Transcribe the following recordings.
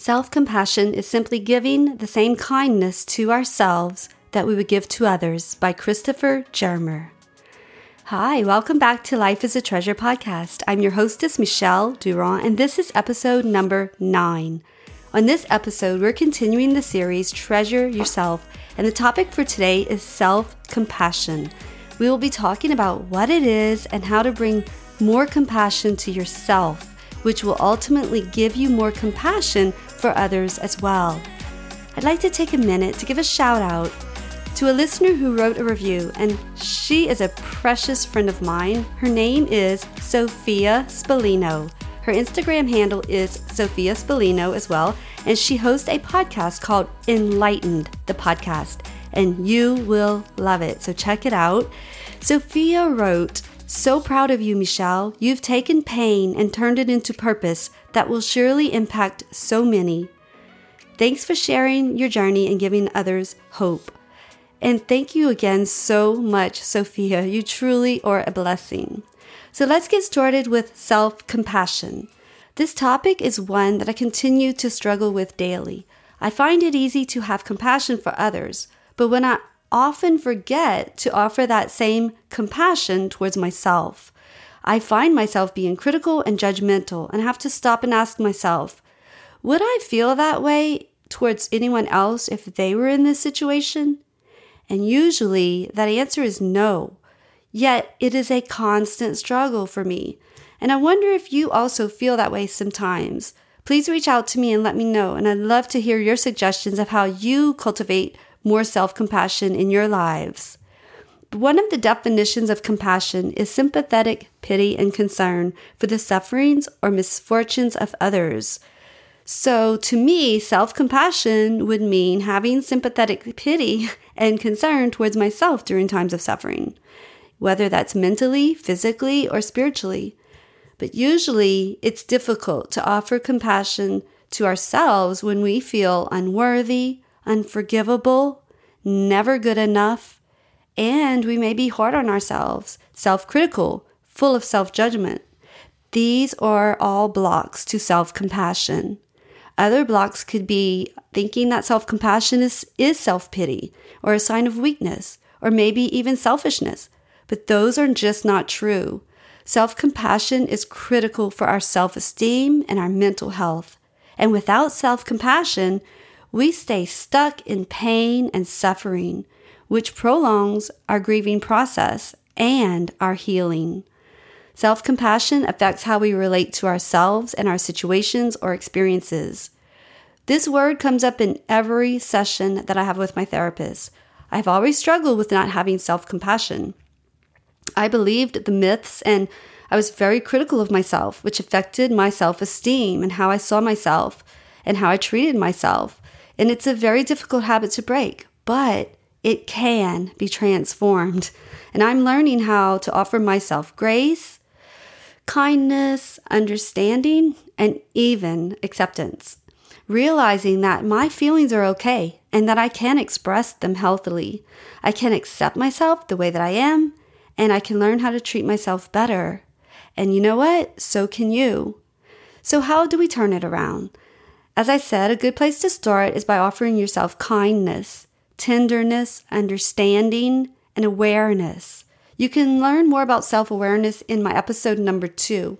Self compassion is simply giving the same kindness to ourselves that we would give to others by Christopher Germer. Hi, welcome back to Life is a Treasure podcast. I'm your hostess, Michelle Durand, and this is episode number nine. On this episode, we're continuing the series Treasure Yourself, and the topic for today is self compassion. We will be talking about what it is and how to bring more compassion to yourself, which will ultimately give you more compassion for others as well. I'd like to take a minute to give a shout out to a listener who wrote a review, and she is a precious friend of mine. Her name is Sophia Spallino. Her Instagram handle is Sophia Spallino as well, and she hosts a podcast called Enlightened, the podcast, and you will love it. So check it out. Sophia wrote, So proud of you, Michelle. You've taken pain and turned it into purpose that will surely impact so many. Thanks for sharing your journey and giving others hope. And thank you again so much, Sophia. You truly are a blessing. So let's get started with self compassion. This topic is one that I continue to struggle with daily. I find it easy to have compassion for others, but when I often forget to offer that same compassion towards myself, I find myself being critical and judgmental and have to stop and ask myself, would I feel that way towards anyone else if they were in this situation? And usually that answer is no. Yet it is a constant struggle for me. And I wonder if you also feel that way sometimes. Please reach out to me and let me know. And I'd love to hear your suggestions of how you cultivate more self compassion in your lives. One of the definitions of compassion is sympathetic pity and concern for the sufferings or misfortunes of others. So, to me, self compassion would mean having sympathetic pity and concern towards myself during times of suffering, whether that's mentally, physically, or spiritually. But usually, it's difficult to offer compassion to ourselves when we feel unworthy, unforgivable, never good enough, and we may be hard on ourselves, self critical, full of self judgment. These are all blocks to self compassion. Other blocks could be thinking that self compassion is, is self pity or a sign of weakness or maybe even selfishness. But those are just not true. Self compassion is critical for our self esteem and our mental health. And without self compassion, we stay stuck in pain and suffering, which prolongs our grieving process and our healing. Self compassion affects how we relate to ourselves and our situations or experiences. This word comes up in every session that I have with my therapist. I've always struggled with not having self compassion. I believed the myths and I was very critical of myself, which affected my self esteem and how I saw myself and how I treated myself. And it's a very difficult habit to break, but it can be transformed. And I'm learning how to offer myself grace, kindness, understanding, and even acceptance. Realizing that my feelings are okay and that I can express them healthily. I can accept myself the way that I am, and I can learn how to treat myself better. And you know what? So can you. So, how do we turn it around? As I said, a good place to start is by offering yourself kindness, tenderness, understanding, and awareness. You can learn more about self awareness in my episode number two.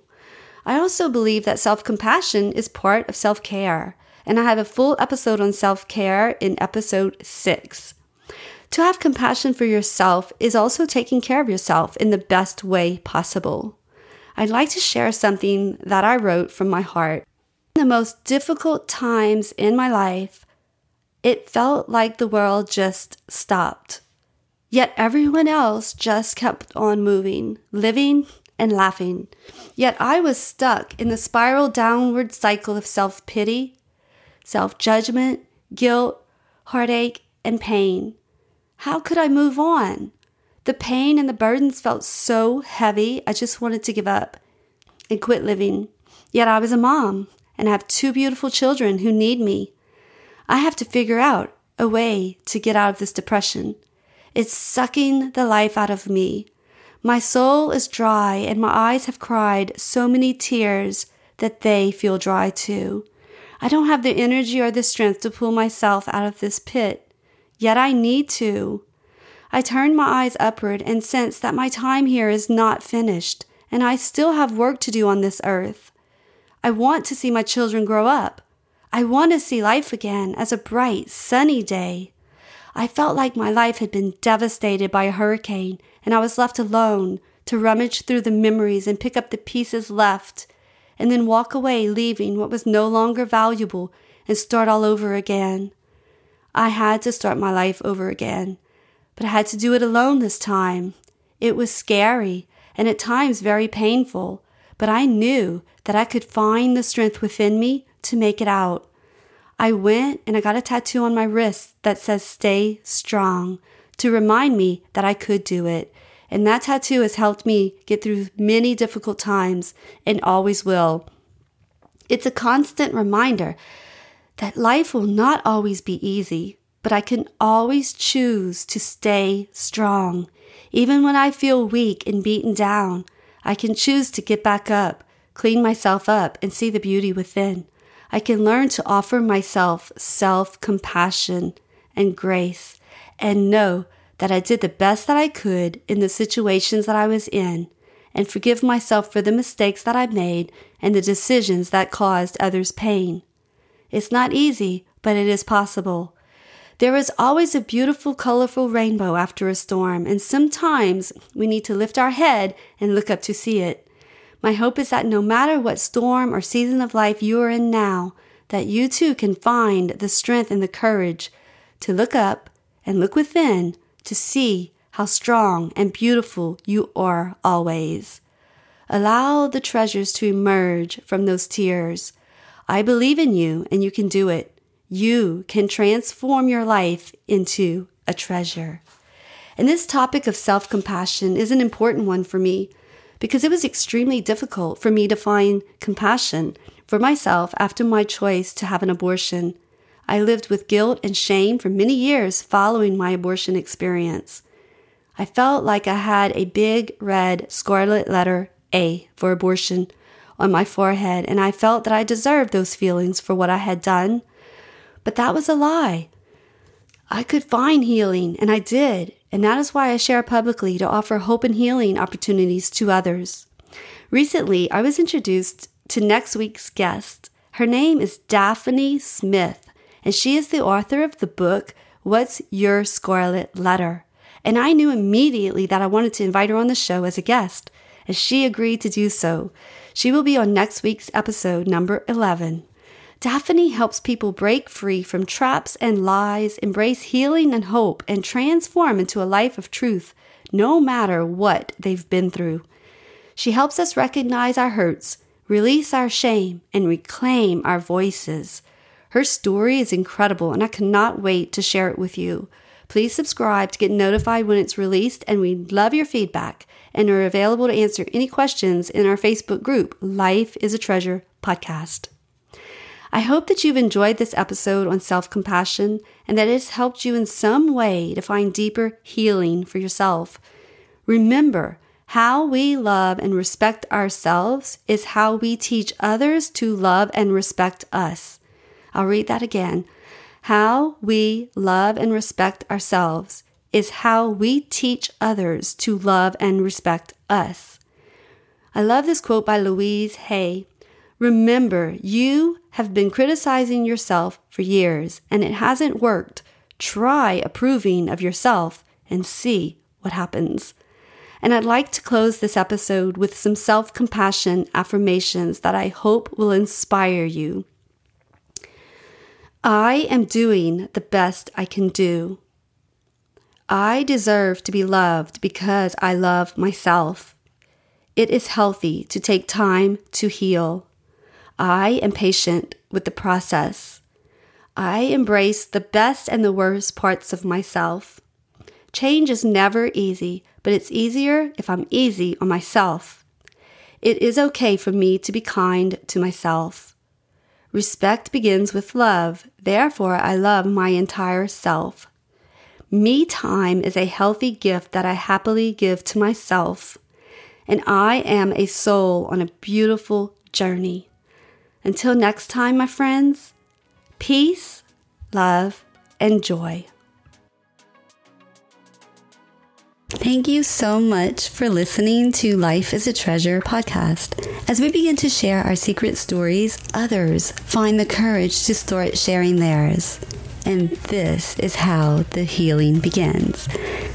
I also believe that self compassion is part of self care, and I have a full episode on self care in episode six. To have compassion for yourself is also taking care of yourself in the best way possible. I'd like to share something that I wrote from my heart the most difficult times in my life, it felt like the world just stopped. Yet everyone else just kept on moving, living, and laughing. Yet I was stuck in the spiral downward cycle of self pity, self judgment, guilt, heartache, and pain. How could I move on? The pain and the burdens felt so heavy, I just wanted to give up and quit living. Yet I was a mom and have two beautiful children who need me. I have to figure out a way to get out of this depression. It's sucking the life out of me. My soul is dry and my eyes have cried so many tears that they feel dry too. I don't have the energy or the strength to pull myself out of this pit, yet I need to. I turn my eyes upward and sense that my time here is not finished, and I still have work to do on this earth. I want to see my children grow up. I want to see life again as a bright, sunny day. I felt like my life had been devastated by a hurricane, and I was left alone to rummage through the memories and pick up the pieces left, and then walk away, leaving what was no longer valuable and start all over again. I had to start my life over again, but I had to do it alone this time. It was scary and at times very painful, but I knew that I could find the strength within me to make it out. I went and I got a tattoo on my wrist that says stay strong to remind me that I could do it. And that tattoo has helped me get through many difficult times and always will. It's a constant reminder that life will not always be easy, but I can always choose to stay strong. Even when I feel weak and beaten down, I can choose to get back up, clean myself up, and see the beauty within. I can learn to offer myself self compassion and grace and know that I did the best that I could in the situations that I was in and forgive myself for the mistakes that I made and the decisions that caused others pain. It's not easy, but it is possible. There is always a beautiful, colorful rainbow after a storm, and sometimes we need to lift our head and look up to see it. My hope is that no matter what storm or season of life you are in now, that you too can find the strength and the courage to look up and look within to see how strong and beautiful you are always. Allow the treasures to emerge from those tears. I believe in you and you can do it. You can transform your life into a treasure. And this topic of self compassion is an important one for me because it was extremely difficult for me to find compassion for myself after my choice to have an abortion. I lived with guilt and shame for many years following my abortion experience. I felt like I had a big red scarlet letter A for abortion on my forehead, and I felt that I deserved those feelings for what I had done. But that was a lie. I could find healing, and I did, and that is why I share publicly to offer hope and healing opportunities to others. Recently, I was introduced to next week's guest. Her name is Daphne Smith, and she is the author of the book, What's Your Scarlet Letter? And I knew immediately that I wanted to invite her on the show as a guest, and she agreed to do so. She will be on next week's episode, number 11. Daphne helps people break free from traps and lies, embrace healing and hope, and transform into a life of truth, no matter what they've been through. She helps us recognize our hurts, release our shame, and reclaim our voices. Her story is incredible, and I cannot wait to share it with you. Please subscribe to get notified when it's released, and we love your feedback and are available to answer any questions in our Facebook group, Life is a Treasure Podcast. I hope that you've enjoyed this episode on self compassion and that it's helped you in some way to find deeper healing for yourself. Remember, how we love and respect ourselves is how we teach others to love and respect us. I'll read that again. How we love and respect ourselves is how we teach others to love and respect us. I love this quote by Louise Hay. Remember, you have been criticizing yourself for years and it hasn't worked. Try approving of yourself and see what happens. And I'd like to close this episode with some self compassion affirmations that I hope will inspire you. I am doing the best I can do. I deserve to be loved because I love myself. It is healthy to take time to heal. I am patient with the process. I embrace the best and the worst parts of myself. Change is never easy, but it's easier if I'm easy on myself. It is okay for me to be kind to myself. Respect begins with love, therefore, I love my entire self. Me time is a healthy gift that I happily give to myself, and I am a soul on a beautiful journey. Until next time, my friends, peace, love, and joy. Thank you so much for listening to Life is a Treasure podcast. As we begin to share our secret stories, others find the courage to start sharing theirs. And this is how the healing begins.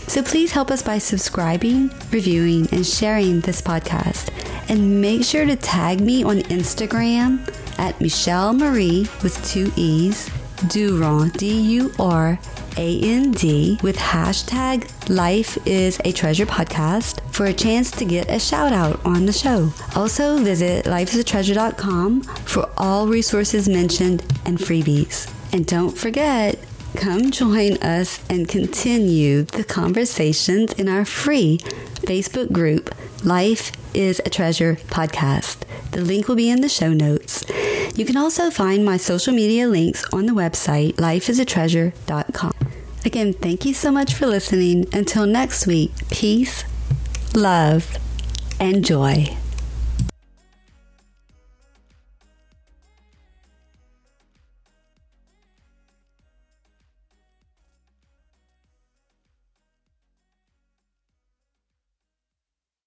So please help us by subscribing, reviewing, and sharing this podcast. And make sure to tag me on Instagram at Michelle Marie with two E's, Durand, D U R A N D, with hashtag Life is a Treasure podcast for a chance to get a shout out on the show. Also, visit lifeisatreasure.com for all resources mentioned and freebies. And don't forget, come join us and continue the conversations in our free Facebook group, Life is a Treasure podcast. The link will be in the show notes. You can also find my social media links on the website, lifeisatreasure.com. Again, thank you so much for listening. Until next week, peace, love, and joy.